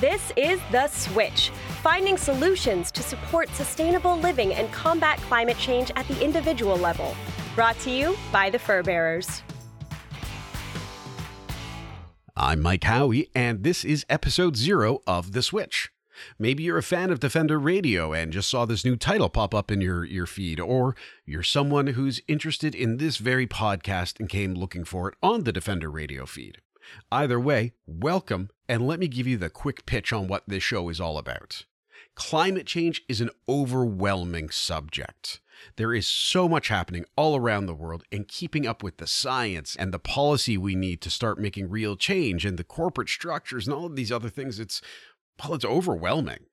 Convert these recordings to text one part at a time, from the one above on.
This is The Switch, finding solutions to support sustainable living and combat climate change at the individual level. Brought to you by the Fur Bearers. I'm Mike Howie, and this is episode zero of The Switch. Maybe you're a fan of Defender Radio and just saw this new title pop up in your, your feed, or you're someone who's interested in this very podcast and came looking for it on the Defender Radio feed. Either way, welcome, and let me give you the quick pitch on what this show is all about. Climate change is an overwhelming subject. There is so much happening all around the world, and keeping up with the science and the policy we need to start making real change and the corporate structures and all of these other things, it's well, it's overwhelming.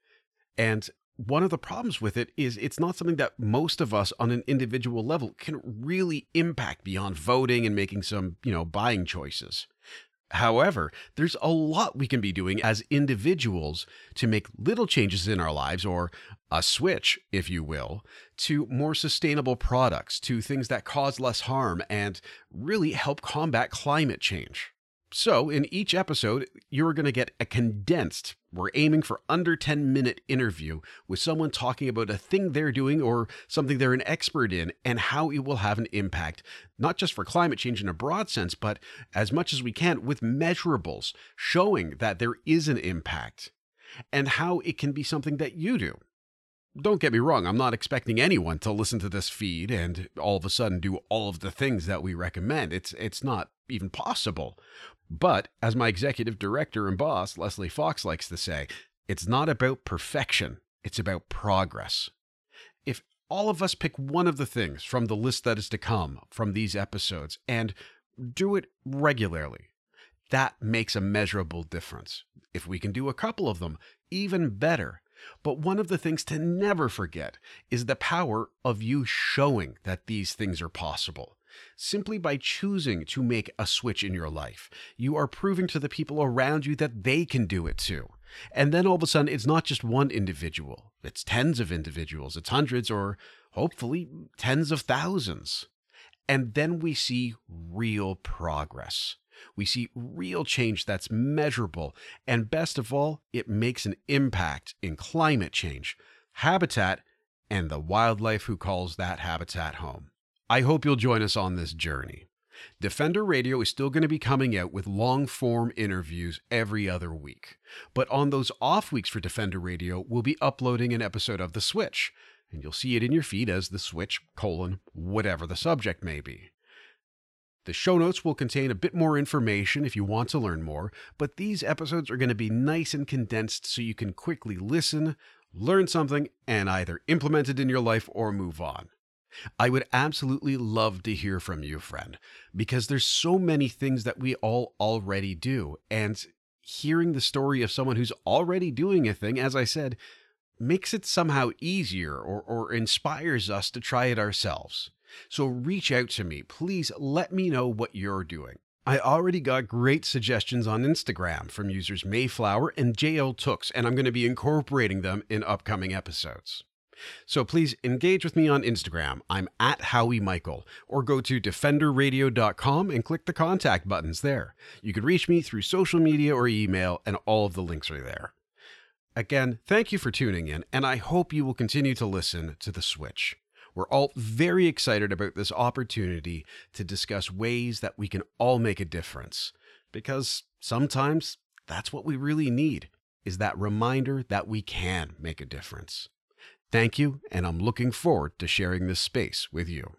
And one of the problems with it is it's not something that most of us on an individual level can really impact beyond voting and making some, you know, buying choices. However, there's a lot we can be doing as individuals to make little changes in our lives, or a switch, if you will, to more sustainable products, to things that cause less harm, and really help combat climate change. So, in each episode, you're going to get a condensed, we're aiming for under 10 minute interview with someone talking about a thing they're doing or something they're an expert in and how it will have an impact, not just for climate change in a broad sense, but as much as we can with measurables showing that there is an impact and how it can be something that you do don't get me wrong, I'm not expecting anyone to listen to this feed and all of a sudden do all of the things that we recommend. It's it's not even possible. But as my executive director and boss, Lesley Fox likes to say, it's not about perfection, it's about progress. If all of us pick one of the things from the list that is to come from these episodes and do it regularly, that makes a measurable difference. If we can do a couple of them, even better. But one of the things to never forget is the power of you showing that these things are possible. Simply by choosing to make a switch in your life, you are proving to the people around you that they can do it too. And then all of a sudden, it's not just one individual, it's tens of individuals, it's hundreds, or hopefully tens of thousands. And then we see real progress. We see real change that's measurable. And best of all, it makes an impact in climate change, habitat, and the wildlife who calls that habitat home. I hope you'll join us on this journey. Defender Radio is still going to be coming out with long form interviews every other week. But on those off weeks for Defender Radio, we'll be uploading an episode of The Switch, and you'll see it in your feed as The Switch, colon, whatever the subject may be. The show notes will contain a bit more information if you want to learn more, but these episodes are going to be nice and condensed so you can quickly listen, learn something, and either implement it in your life or move on. I would absolutely love to hear from you, friend, because there's so many things that we all already do. And hearing the story of someone who's already doing a thing, as I said, makes it somehow easier or, or inspires us to try it ourselves. So reach out to me. Please let me know what you're doing. I already got great suggestions on Instagram from users Mayflower and JL Tooks, and I'm going to be incorporating them in upcoming episodes. So please engage with me on Instagram. I'm at Howie Michael, or go to defenderradio.com and click the contact buttons there. You can reach me through social media or email, and all of the links are there. Again, thank you for tuning in, and I hope you will continue to listen to The Switch. We're all very excited about this opportunity to discuss ways that we can all make a difference. Because sometimes that's what we really need is that reminder that we can make a difference. Thank you, and I'm looking forward to sharing this space with you.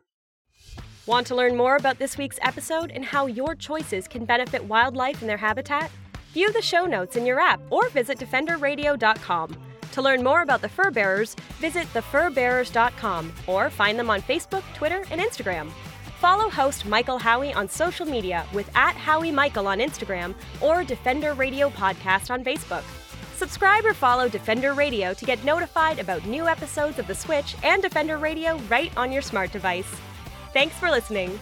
Want to learn more about this week's episode and how your choices can benefit wildlife and their habitat? View the show notes in your app or visit defenderradio.com. To learn more about the fur bearers, visit thefurbearers.com or find them on Facebook, Twitter, and Instagram. Follow host Michael Howie on social media with at Howie Michael on Instagram or Defender Radio Podcast on Facebook. Subscribe or follow Defender Radio to get notified about new episodes of The Switch and Defender Radio right on your smart device. Thanks for listening.